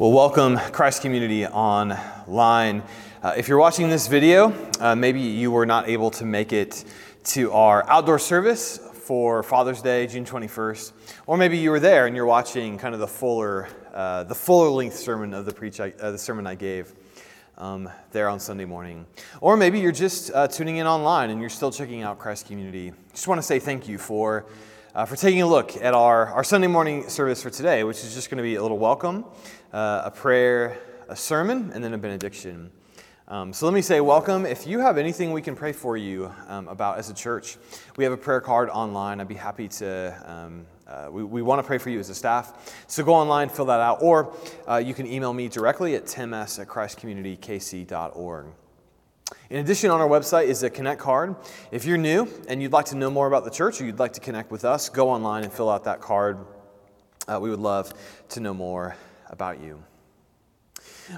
Well, welcome, Christ Community Online. Uh, if you're watching this video, uh, maybe you were not able to make it to our outdoor service for Father's Day, June 21st, or maybe you were there and you're watching kind of the fuller, uh, the fuller length sermon of the preach, I, uh, the sermon I gave um, there on Sunday morning, or maybe you're just uh, tuning in online and you're still checking out Christ Community. Just want to say thank you for. Uh, for taking a look at our, our Sunday morning service for today, which is just going to be a little welcome uh, a prayer, a sermon, and then a benediction. Um, so let me say, welcome. If you have anything we can pray for you um, about as a church, we have a prayer card online. I'd be happy to. Um, uh, we, we want to pray for you as a staff. So go online, fill that out, or uh, you can email me directly at tims at christcommunitykc.org. In addition, on our website is a Connect card. If you're new and you'd like to know more about the church or you'd like to connect with us, go online and fill out that card. Uh, we would love to know more about you.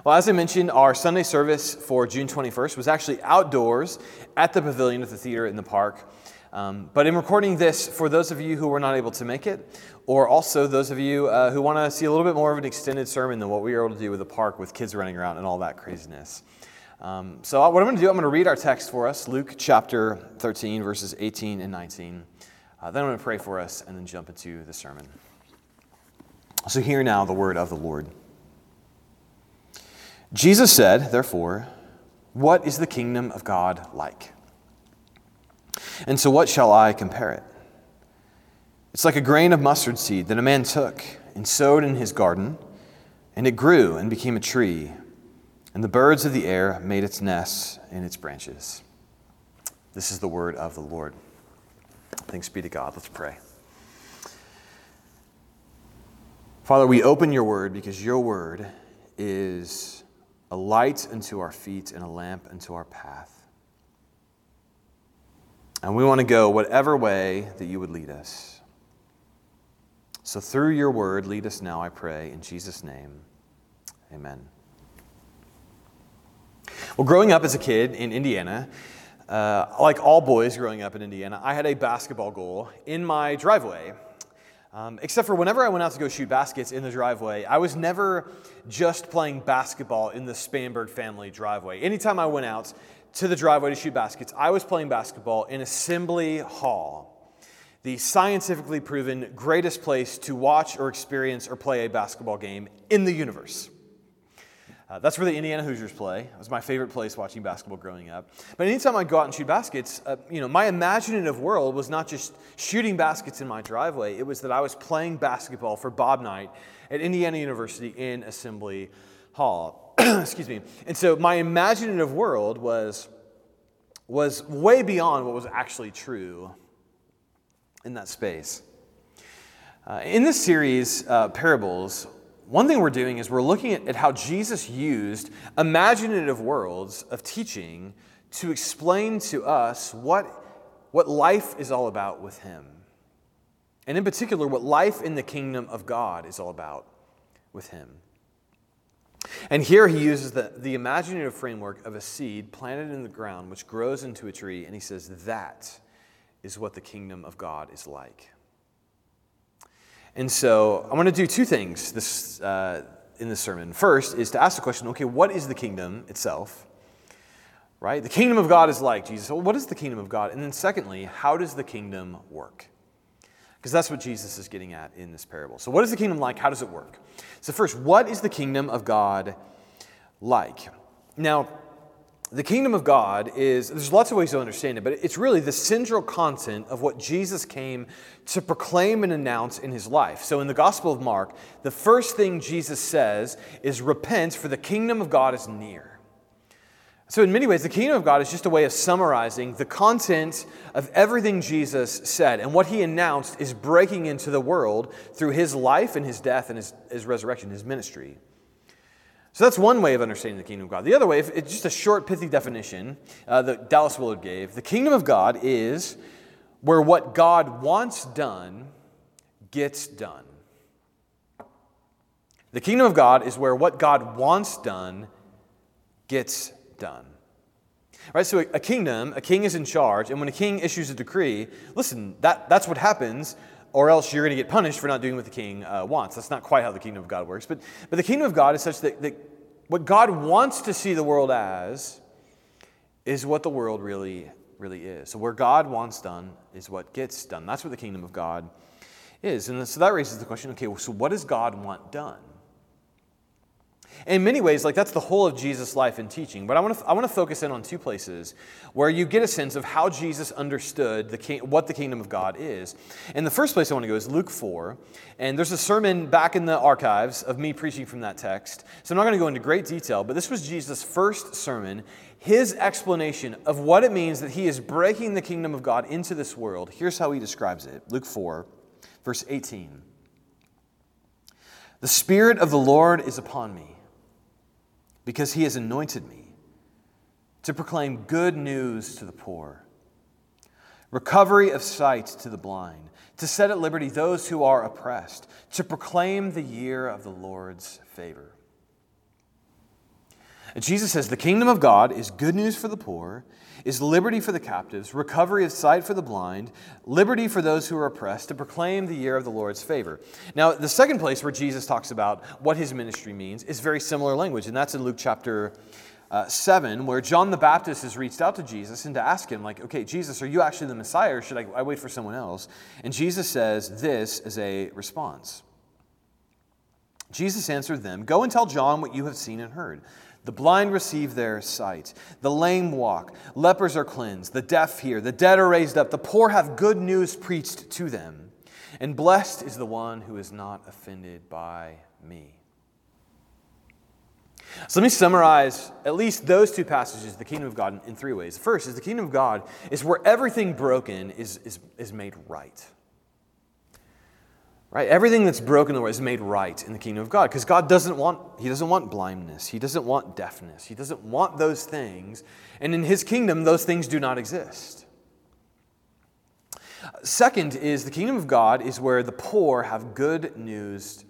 Well, as I mentioned, our Sunday service for June 21st was actually outdoors at the pavilion at the theater in the park. Um, but in recording this, for those of you who were not able to make it, or also those of you uh, who want to see a little bit more of an extended sermon than what we were able to do with the park with kids running around and all that craziness. Um, so, what I'm going to do, I'm going to read our text for us Luke chapter 13, verses 18 and 19. Uh, then I'm going to pray for us and then jump into the sermon. So hear now the word of the Lord. Jesus said, therefore, What is the kingdom of God like? And so, what shall I compare it? It's like a grain of mustard seed that a man took and sowed in his garden, and it grew and became a tree, and the birds of the air made its nests in its branches. This is the word of the Lord. Thanks be to God. Let's pray. Father, we open your word because your word is a light unto our feet and a lamp unto our path. And we want to go whatever way that you would lead us. So, through your word, lead us now, I pray, in Jesus' name. Amen. Well, growing up as a kid in Indiana, uh, like all boys growing up in Indiana, I had a basketball goal in my driveway um, except for whenever I went out to go shoot baskets in the driveway, I was never just playing basketball in the Spanberg family driveway. Anytime I went out to the driveway to shoot baskets, I was playing basketball in Assembly Hall, the scientifically proven greatest place to watch or experience or play a basketball game in the universe. Uh, that's where the Indiana Hoosiers play. It was my favorite place watching basketball growing up. But anytime I'd go out and shoot baskets, uh, you know, my imaginative world was not just shooting baskets in my driveway. It was that I was playing basketball for Bob Knight at Indiana University in Assembly Hall. Excuse me. And so my imaginative world was was way beyond what was actually true in that space. Uh, in this series, uh, Parables, one thing we're doing is we're looking at, at how Jesus used imaginative worlds of teaching to explain to us what, what life is all about with Him. And in particular, what life in the kingdom of God is all about with Him. And here he uses the, the imaginative framework of a seed planted in the ground, which grows into a tree, and he says, That is what the kingdom of God is like. And so I want to do two things this, uh, in this sermon. First is to ask the question okay, what is the kingdom itself? Right? The kingdom of God is like Jesus. Well, what is the kingdom of God? And then secondly, how does the kingdom work? Because that's what Jesus is getting at in this parable. So, what is the kingdom like? How does it work? So, first, what is the kingdom of God like? Now, the kingdom of God is, there's lots of ways to understand it, but it's really the central content of what Jesus came to proclaim and announce in his life. So in the Gospel of Mark, the first thing Jesus says is, Repent, for the kingdom of God is near. So, in many ways, the kingdom of God is just a way of summarizing the content of everything Jesus said. And what he announced is breaking into the world through his life and his death and his, his resurrection, his ministry. So that's one way of understanding the kingdom of God. The other way, it's just a short, pithy definition uh, that Dallas Willard gave. The kingdom of God is where what God wants done gets done. The kingdom of God is where what God wants done gets done. Right? So a kingdom, a king is in charge, and when a king issues a decree, listen, that, that's what happens or else you're going to get punished for not doing what the king uh, wants. That's not quite how the kingdom of God works. But, but the kingdom of God is such that, that what God wants to see the world as is what the world really, really is. So where God wants done is what gets done. That's what the kingdom of God is. And so that raises the question okay, so what does God want done? In many ways, like that's the whole of Jesus' life and teaching. But I want to, I want to focus in on two places where you get a sense of how Jesus understood the king, what the kingdom of God is. And the first place I want to go is Luke 4. And there's a sermon back in the archives of me preaching from that text. So I'm not going to go into great detail, but this was Jesus' first sermon, his explanation of what it means that he is breaking the kingdom of God into this world. Here's how he describes it Luke 4, verse 18. The Spirit of the Lord is upon me because he has anointed me to proclaim good news to the poor, recovery of sight to the blind, to set at liberty those who are oppressed, to proclaim the year of the Lord's favor. Jesus says the kingdom of God is good news for the poor is liberty for the captives, recovery of sight for the blind, liberty for those who are oppressed, to proclaim the year of the Lord's favor. Now, the second place where Jesus talks about what his ministry means is very similar language, and that's in Luke chapter uh, 7, where John the Baptist has reached out to Jesus and to ask him, like, okay, Jesus, are you actually the Messiah, or should I, I wait for someone else? And Jesus says this as a response. Jesus answered them, Go and tell John what you have seen and heard. The blind receive their sight. The lame walk. Lepers are cleansed. The deaf hear. The dead are raised up. The poor have good news preached to them. And blessed is the one who is not offended by me. So let me summarize at least those two passages, the kingdom of God, in three ways. The first is the kingdom of God is where everything broken is, is, is made right. Right? Everything that's broken in the world is made right in the kingdom of God because God doesn't want he doesn't want blindness. He doesn't want deafness. He doesn't want those things. And in his kingdom those things do not exist. Second is the kingdom of God is where the poor have good news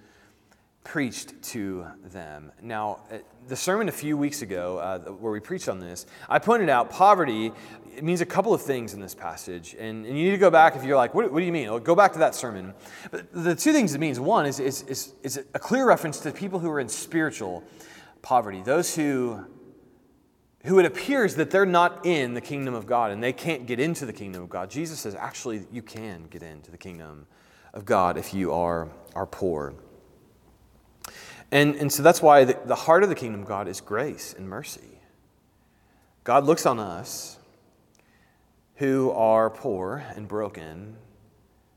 preached to them. Now, uh, the sermon a few weeks ago, uh, where we preached on this, I pointed out poverty it means a couple of things in this passage. And, and you need to go back if you're like, what, what do you mean? Well, go back to that sermon. But the two things it means one is, is, is, is a clear reference to people who are in spiritual poverty, those who, who it appears that they're not in the kingdom of God and they can't get into the kingdom of God. Jesus says, actually, you can get into the kingdom of God if you are, are poor. And, and so that's why the, the heart of the kingdom of God is grace and mercy. God looks on us who are poor and broken,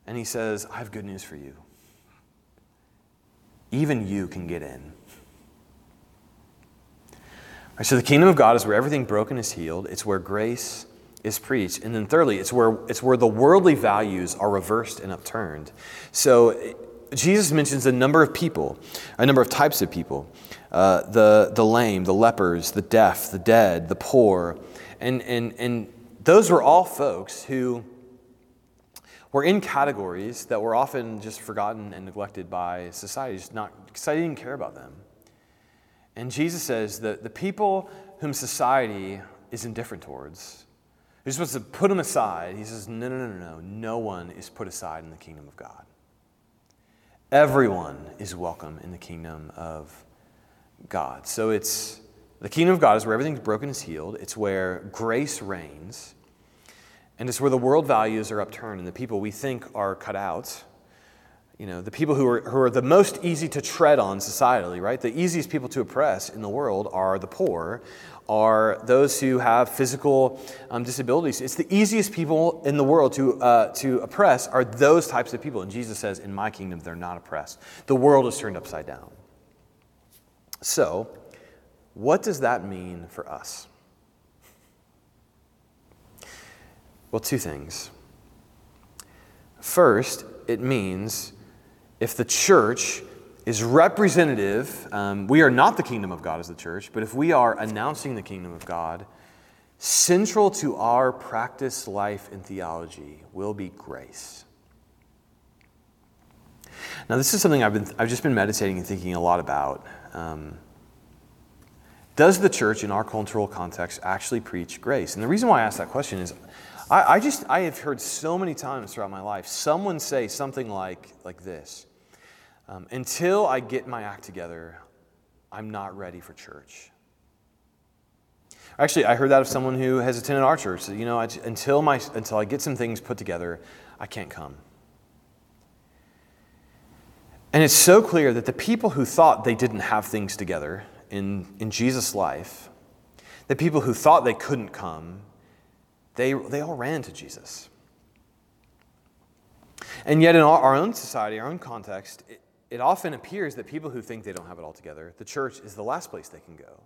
and he says, I have good news for you. Even you can get in. Right, so the kingdom of God is where everything broken is healed. It's where grace is preached. And then thirdly, it's where, it's where the worldly values are reversed and upturned. So Jesus mentions a number of people, a number of types of people uh, the, the lame, the lepers, the deaf, the dead, the poor. And, and, and those were all folks who were in categories that were often just forgotten and neglected by society, just not, society didn't care about them. And Jesus says that the people whom society is indifferent towards, you're supposed to put them aside. He says, no, no, no, no, no. No one is put aside in the kingdom of God. Everyone is welcome in the kingdom of God. So it's the kingdom of God is where everything's broken is healed. It's where grace reigns. And it's where the world values are upturned and the people we think are cut out. You know, the people who are, who are the most easy to tread on societally, right? The easiest people to oppress in the world are the poor, are those who have physical um, disabilities. It's the easiest people in the world to, uh, to oppress are those types of people. And Jesus says, In my kingdom, they're not oppressed. The world is turned upside down. So, what does that mean for us? Well, two things. First, it means if the church is representative, um, we are not the kingdom of God as the church, but if we are announcing the kingdom of God, central to our practice, life, and theology will be grace. Now, this is something I've, been, I've just been meditating and thinking a lot about. Um, does the church in our cultural context actually preach grace? And the reason why I ask that question is I, I just, I have heard so many times throughout my life someone say something like, like this um, Until I get my act together, I'm not ready for church. Actually, I heard that of someone who has attended our church. you know, until, my, until I get some things put together, I can't come. And it's so clear that the people who thought they didn't have things together in, in Jesus' life, the people who thought they couldn't come, they, they all ran to Jesus. And yet, in our, our own society, our own context, it, it often appears that people who think they don't have it all together, the church is the last place they can go.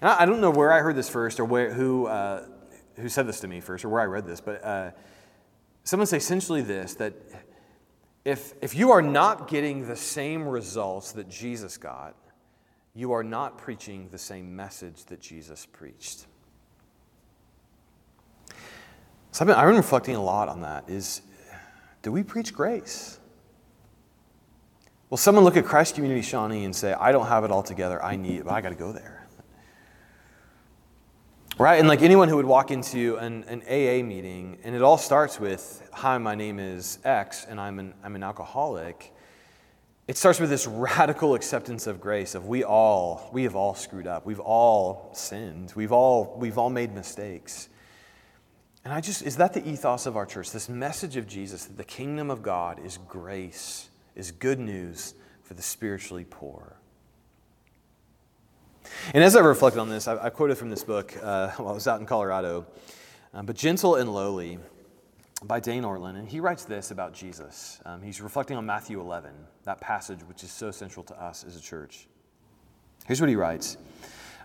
And I, I don't know where I heard this first or where, who, uh, who said this to me first or where I read this, but uh, someone said essentially this that if, if you are not getting the same results that Jesus got, you are not preaching the same message that Jesus preached. So I've been, I've been reflecting a lot on that. Is do we preach grace? Will someone look at Christ Community Shawnee and say, I don't have it all together, I need it, but I got to go there? Right? And like anyone who would walk into an, an AA meeting, and it all starts with, Hi, my name is X, and I'm an, I'm an alcoholic. It starts with this radical acceptance of grace of we all, we have all screwed up. We've all sinned. We've all, we've all made mistakes. And I just, is that the ethos of our church? This message of Jesus that the kingdom of God is grace, is good news for the spiritually poor. And as I reflected on this, I, I quoted from this book uh, while I was out in Colorado, um, but Gentle and Lowly by Dane Ortlund. And he writes this about Jesus. Um, he's reflecting on Matthew 11, that passage which is so central to us as a church. Here's what he writes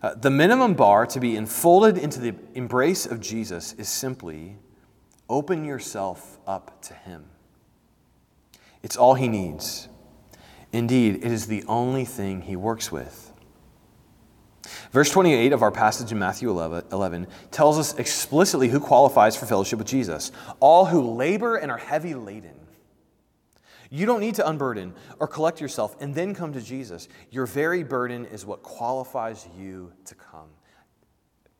uh, The minimum bar to be enfolded into the embrace of Jesus is simply open yourself up to him. It's all he needs. Indeed, it is the only thing he works with. Verse 28 of our passage in Matthew 11, tells us explicitly who qualifies for fellowship with Jesus all who labor and are heavy laden. You don't need to unburden or collect yourself and then come to Jesus. Your very burden is what qualifies you to come.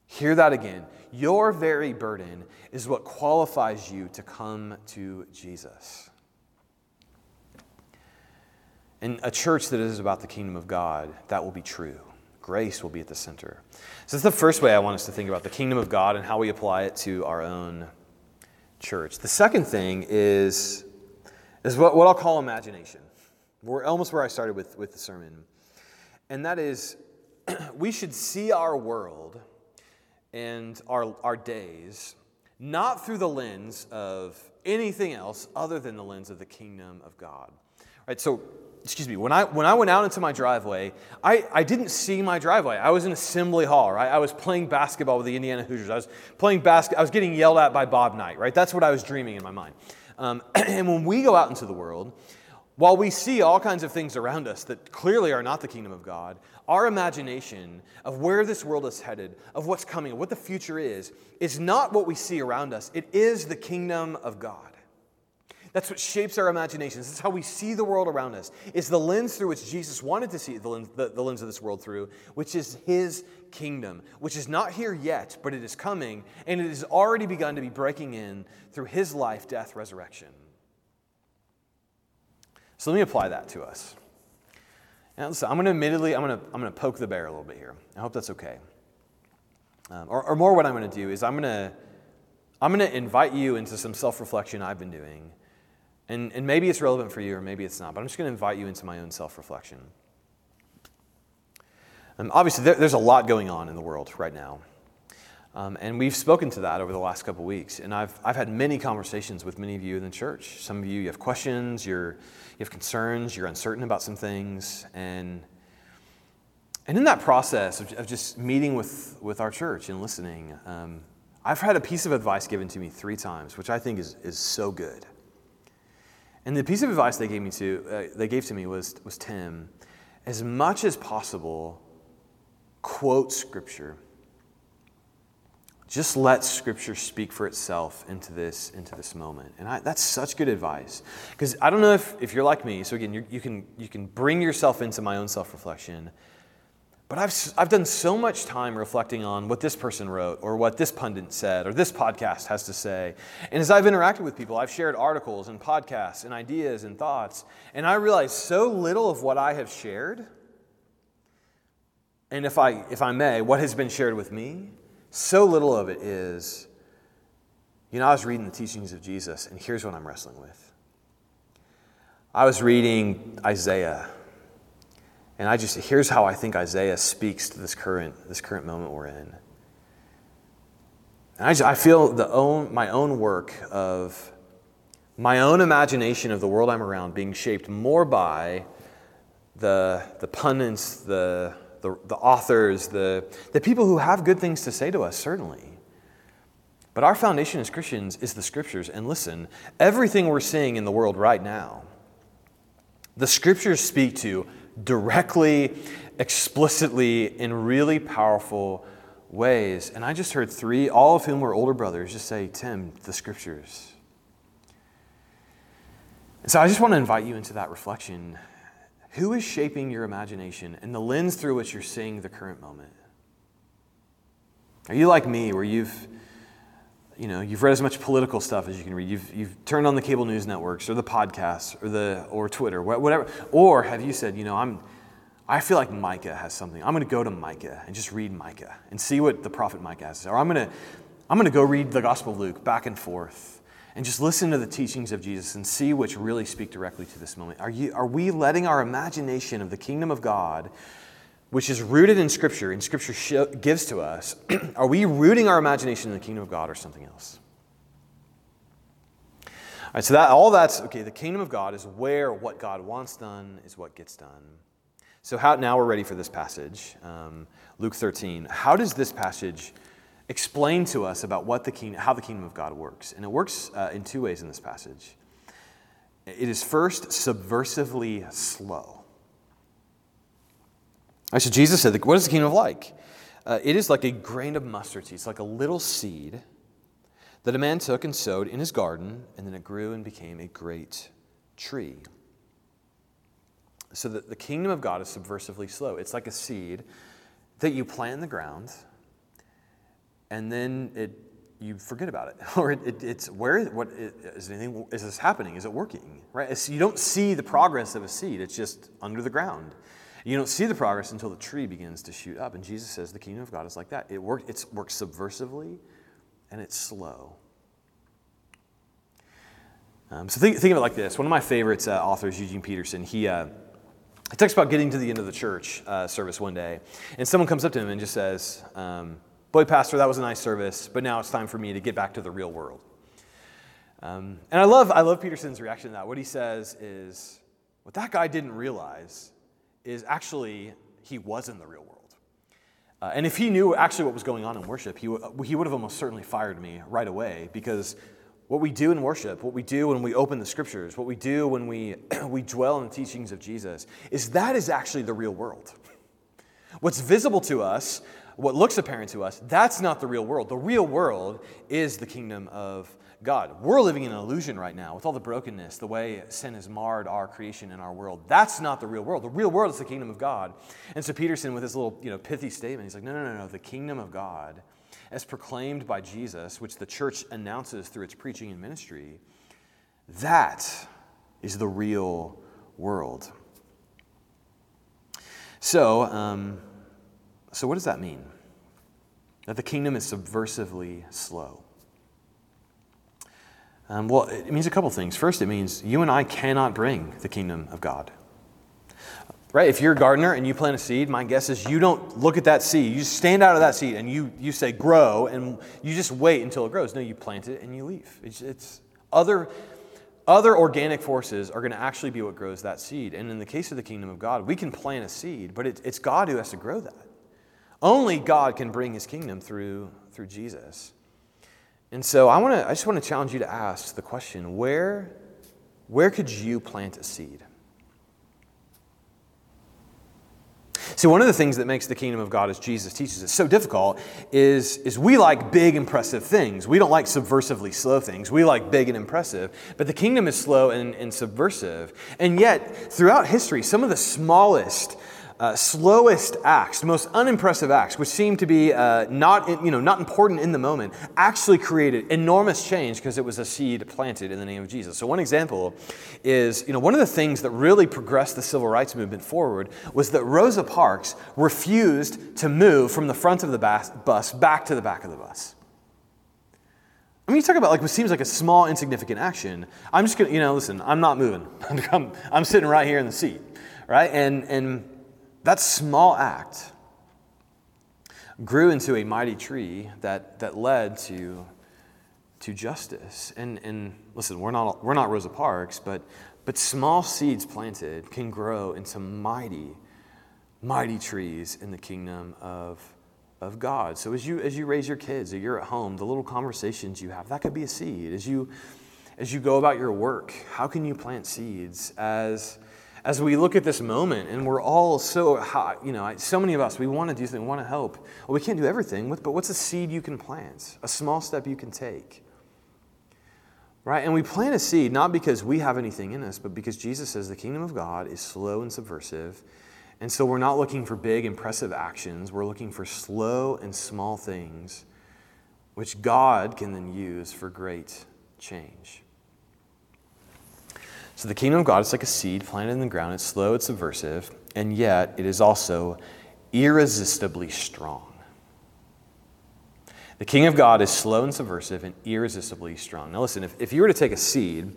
Hear that again. Your very burden is what qualifies you to come to Jesus. In a church that is about the kingdom of God, that will be true grace will be at the center. So, that's the first way I want us to think about the kingdom of God and how we apply it to our own church. The second thing is, is what, what I'll call imagination. We're almost where I started with, with the sermon. And that is, we should see our world and our, our days not through the lens of anything else other than the lens of the kingdom of God. Right? So excuse me, when I, when I went out into my driveway, I, I didn't see my driveway. I was in assembly hall, right? I was playing basketball with the Indiana Hoosiers. I was playing basket, I was getting yelled at by Bob Knight, right? That's what I was dreaming in my mind. Um, and when we go out into the world, while we see all kinds of things around us that clearly are not the kingdom of God, our imagination of where this world is headed, of what's coming, of what the future is, is not what we see around us. It is the kingdom of God. That's what shapes our imaginations. That's how we see the world around us. It's the lens through which Jesus wanted to see the lens, the, the lens of this world through, which is his kingdom, which is not here yet, but it is coming, and it has already begun to be breaking in through his life, death, resurrection. So let me apply that to us. Now, listen, I'm going to admittedly, I'm going to, I'm going to poke the bear a little bit here. I hope that's okay. Um, or, or more, what I'm going to do is I'm going to, I'm going to invite you into some self reflection I've been doing and, and maybe it's relevant for you or maybe it's not, but I'm just going to invite you into my own self reflection. Um, obviously, there, there's a lot going on in the world right now. Um, and we've spoken to that over the last couple weeks. And I've, I've had many conversations with many of you in the church. Some of you, you have questions, you're, you have concerns, you're uncertain about some things. And, and in that process of, of just meeting with, with our church and listening, um, I've had a piece of advice given to me three times, which I think is, is so good. And the piece of advice they gave me to uh, they gave to me was was Tim, as much as possible, quote scripture. Just let scripture speak for itself into this into this moment, and I, that's such good advice because I don't know if, if you're like me. So again, you can you can bring yourself into my own self reflection, But I've, I've done so much time reflecting on what this person wrote, or what this pundit said, or this podcast has to say. And as I've interacted with people, I've shared articles and podcasts and ideas and thoughts, and I realize so little of what I have shared, and if I, if I may, what has been shared with me, so little of it is, you know, I was reading the teachings of Jesus, and here's what I'm wrestling with. I was reading Isaiah and I just, here's how I think Isaiah speaks to this current, this current moment we're in. And I, just, I feel the own, my own work of my own imagination of the world I'm around being shaped more by the, the pundits, the, the, the authors, the, the people who have good things to say to us, certainly. But our foundation as Christians is the scriptures. And listen, everything we're seeing in the world right now, the scriptures speak to directly, explicitly, in really powerful ways. And I just heard three, all of whom were older brothers, just say, Tim, the scriptures. And so I just want to invite you into that reflection. Who is shaping your imagination and the lens through which you're seeing the current moment? Are you like me, where you've you know, you've read as much political stuff as you can read. You've, you've turned on the cable news networks or the podcasts or, the, or Twitter, whatever. Or have you said, you know, I'm, I feel like Micah has something. I'm going to go to Micah and just read Micah and see what the prophet Micah has. Or I'm going to, I'm going to go read the Gospel of Luke back and forth and just listen to the teachings of Jesus and see which really speak directly to this moment. Are, you, are we letting our imagination of the kingdom of God which is rooted in Scripture, and Scripture sh- gives to us, are we rooting our imagination in the kingdom of God or something else? All right, so that all that's okay. The kingdom of God is where what God wants done is what gets done. So how now we're ready for this passage, um, Luke 13. How does this passage explain to us about what the king, how the kingdom of God works? And it works uh, in two ways in this passage. It is first subversively slow. So Jesus said, What is the kingdom of like? Uh, it is like a grain of mustard seed. It's like a little seed that a man took and sowed in his garden, and then it grew and became a great tree. So that the kingdom of God is subversively slow. It's like a seed that you plant in the ground, and then it you forget about it, or it, it, it's where what is anything is this happening? Is it working? Right? You don't see the progress of a seed. It's just under the ground. You don't see the progress until the tree begins to shoot up. And Jesus says the kingdom of God is like that. It work, it's, works subversively and it's slow. Um, so think, think of it like this. One of my favorites uh, authors, Eugene Peterson, he, uh, he talks about getting to the end of the church uh, service one day. And someone comes up to him and just says, um, Boy, Pastor, that was a nice service, but now it's time for me to get back to the real world. Um, and I love, I love Peterson's reaction to that. What he says is, what that guy didn't realize is actually he was in the real world. Uh, and if he knew actually what was going on in worship, he, w- he would have almost certainly fired me right away because what we do in worship, what we do when we open the scriptures, what we do when we, we dwell in the teachings of Jesus, is that is actually the real world. What's visible to us, what looks apparent to us, that's not the real world. The real world is the kingdom of God. We're living in an illusion right now with all the brokenness, the way sin has marred our creation and our world. That's not the real world. The real world is the kingdom of God. And so Peterson, with his little you know, pithy statement, he's like, no, no, no, no. The kingdom of God, as proclaimed by Jesus, which the church announces through its preaching and ministry, that is the real world. So, um, so what does that mean? That the kingdom is subversively slow. Um, well, it means a couple things. First, it means you and I cannot bring the kingdom of God. Right? If you're a gardener and you plant a seed, my guess is you don't look at that seed. You stand out of that seed and you, you say, grow, and you just wait until it grows. No, you plant it and you leave. It's, it's other, other organic forces are going to actually be what grows that seed. And in the case of the kingdom of God, we can plant a seed, but it, it's God who has to grow that. Only God can bring his kingdom through, through Jesus. And so I, wanna, I just want to challenge you to ask the question where, where could you plant a seed? See, one of the things that makes the kingdom of God, as Jesus teaches us, so difficult is, is we like big, impressive things. We don't like subversively slow things. We like big and impressive. But the kingdom is slow and, and subversive. And yet, throughout history, some of the smallest uh, slowest acts, most unimpressive acts, which seem to be uh, not, you know, not important in the moment, actually created enormous change because it was a seed planted in the name of Jesus. So one example is, you know, one of the things that really progressed the civil rights movement forward was that Rosa Parks refused to move from the front of the bus back to the back of the bus. I mean, you talk about like what seems like a small, insignificant action. I'm just gonna, you know, listen, I'm not moving. I'm, I'm sitting right here in the seat, right? And and that small act grew into a mighty tree that, that led to, to justice. And, and listen, we're not, we're not Rosa Parks, but, but small seeds planted can grow into mighty, mighty trees in the kingdom of, of God. So as you, as you raise your kids or you're at home, the little conversations you have, that could be a seed. As you, as you go about your work, how can you plant seeds as as we look at this moment and we're all so hot, you know, so many of us, we want to do something, we want to help. Well, we can't do everything, but what's a seed you can plant? A small step you can take. Right? And we plant a seed not because we have anything in us, but because Jesus says the kingdom of God is slow and subversive. And so we're not looking for big, impressive actions. We're looking for slow and small things, which God can then use for great change. So the kingdom of God is like a seed planted in the ground. It's slow, it's subversive, and yet it is also irresistibly strong. The king of God is slow and subversive and irresistibly strong. Now, listen, if, if you were to take a seed,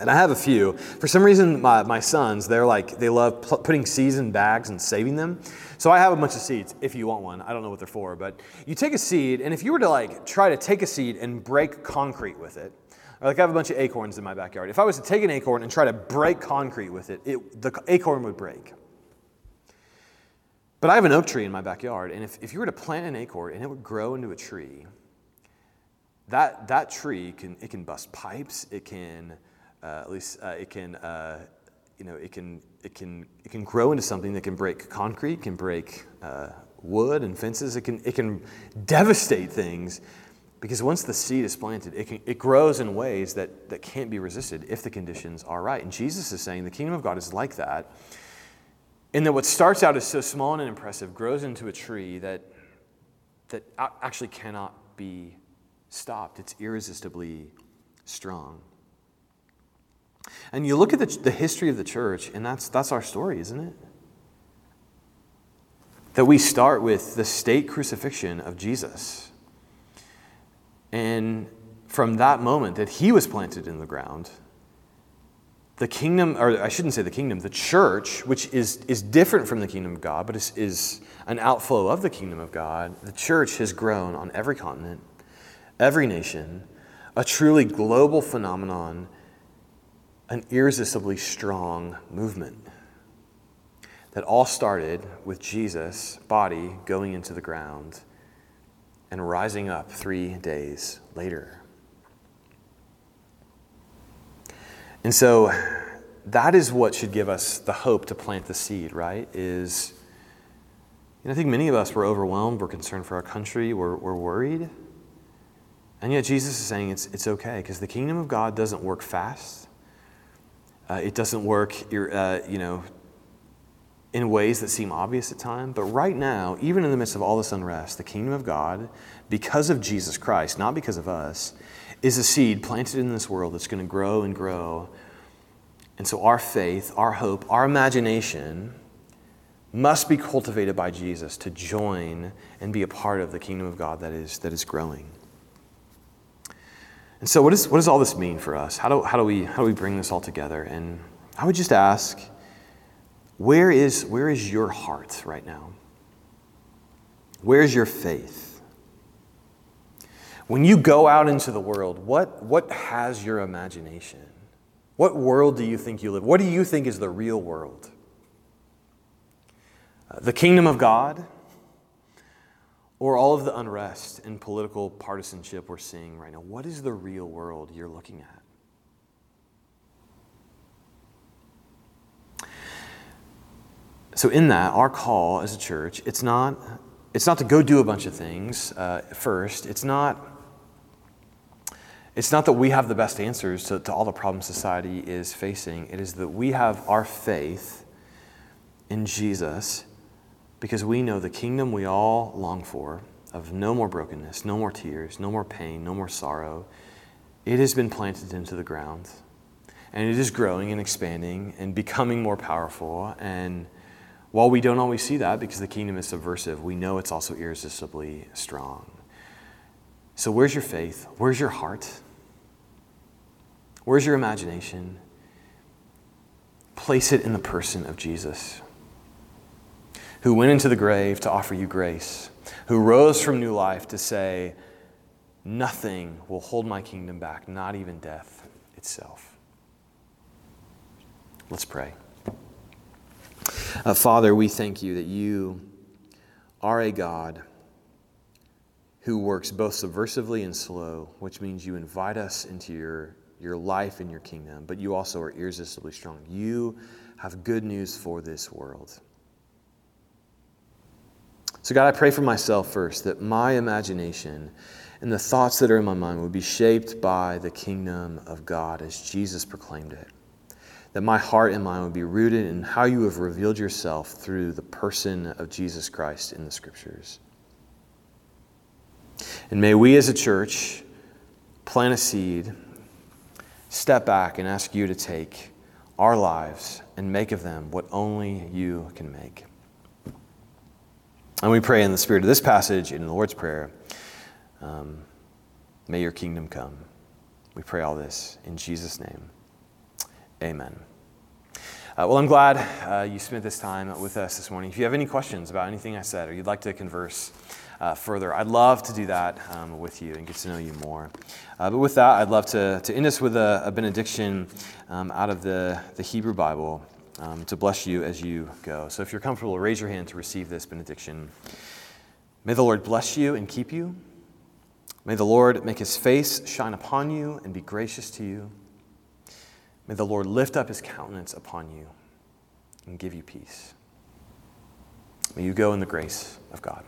and I have a few, for some reason, my, my sons, they're like, they love pl- putting seeds in bags and saving them. So I have a bunch of seeds if you want one. I don't know what they're for, but you take a seed, and if you were to like try to take a seed and break concrete with it, like I have a bunch of acorns in my backyard. If I was to take an acorn and try to break concrete with it, it the acorn would break. But I have an oak tree in my backyard, and if, if you were to plant an acorn and it would grow into a tree, that, that tree can, it can bust pipes, it can, uh, at least, uh, it can, uh, you know, it can, it, can, it can grow into something that can break concrete, can break uh, wood and fences, it can, it can devastate things because once the seed is planted, it, can, it grows in ways that, that can't be resisted if the conditions are right. And Jesus is saying the kingdom of God is like that. And that what starts out as so small and impressive grows into a tree that, that actually cannot be stopped. It's irresistibly strong. And you look at the, the history of the church, and that's, that's our story, isn't it? That we start with the state crucifixion of Jesus and from that moment that he was planted in the ground, the kingdom, or I shouldn't say the kingdom, the church, which is, is different from the kingdom of God, but is, is an outflow of the kingdom of God, the church has grown on every continent, every nation, a truly global phenomenon, an irresistibly strong movement that all started with Jesus' body going into the ground and rising up three days later. And so that is what should give us the hope to plant the seed, right? Is, you know, I think many of us were overwhelmed, we're concerned for our country, we're, we're worried. And yet Jesus is saying it's, it's okay because the kingdom of God doesn't work fast. Uh, it doesn't work, uh, you know, in ways that seem obvious at times. But right now, even in the midst of all this unrest, the kingdom of God, because of Jesus Christ, not because of us, is a seed planted in this world that's going to grow and grow. And so our faith, our hope, our imagination must be cultivated by Jesus to join and be a part of the kingdom of God that is, that is growing. And so, what, is, what does all this mean for us? How do, how, do we, how do we bring this all together? And I would just ask, where is, where is your heart right now? Where is your faith? When you go out into the world, what, what has your imagination? What world do you think you live? What do you think is the real world? Uh, the kingdom of God? Or all of the unrest and political partisanship we're seeing right now? What is the real world you're looking at? So in that, our call as a church, it's not, it's not to go do a bunch of things uh, first. It's not, it's not that we have the best answers to, to all the problems society is facing. It is that we have our faith in Jesus because we know the kingdom we all long for of no more brokenness, no more tears, no more pain, no more sorrow. It has been planted into the ground. And it is growing and expanding and becoming more powerful. And while we don't always see that because the kingdom is subversive, we know it's also irresistibly strong. So, where's your faith? Where's your heart? Where's your imagination? Place it in the person of Jesus, who went into the grave to offer you grace, who rose from new life to say, Nothing will hold my kingdom back, not even death itself. Let's pray. Uh, Father, we thank you that you are a God who works both subversively and slow, which means you invite us into your, your life and your kingdom, but you also are irresistibly strong. You have good news for this world. So, God, I pray for myself first that my imagination and the thoughts that are in my mind would be shaped by the kingdom of God as Jesus proclaimed it. That my heart and mind would be rooted in how you have revealed yourself through the person of Jesus Christ in the scriptures. And may we as a church plant a seed, step back, and ask you to take our lives and make of them what only you can make. And we pray in the spirit of this passage in the Lord's Prayer um, may your kingdom come. We pray all this in Jesus' name. Amen. Uh, well, I'm glad uh, you spent this time with us this morning. If you have any questions about anything I said or you'd like to converse uh, further, I'd love to do that um, with you and get to know you more. Uh, but with that, I'd love to, to end us with a, a benediction um, out of the, the Hebrew Bible um, to bless you as you go. So if you're comfortable, raise your hand to receive this benediction. May the Lord bless you and keep you. May the Lord make his face shine upon you and be gracious to you. May the Lord lift up his countenance upon you and give you peace. May you go in the grace of God.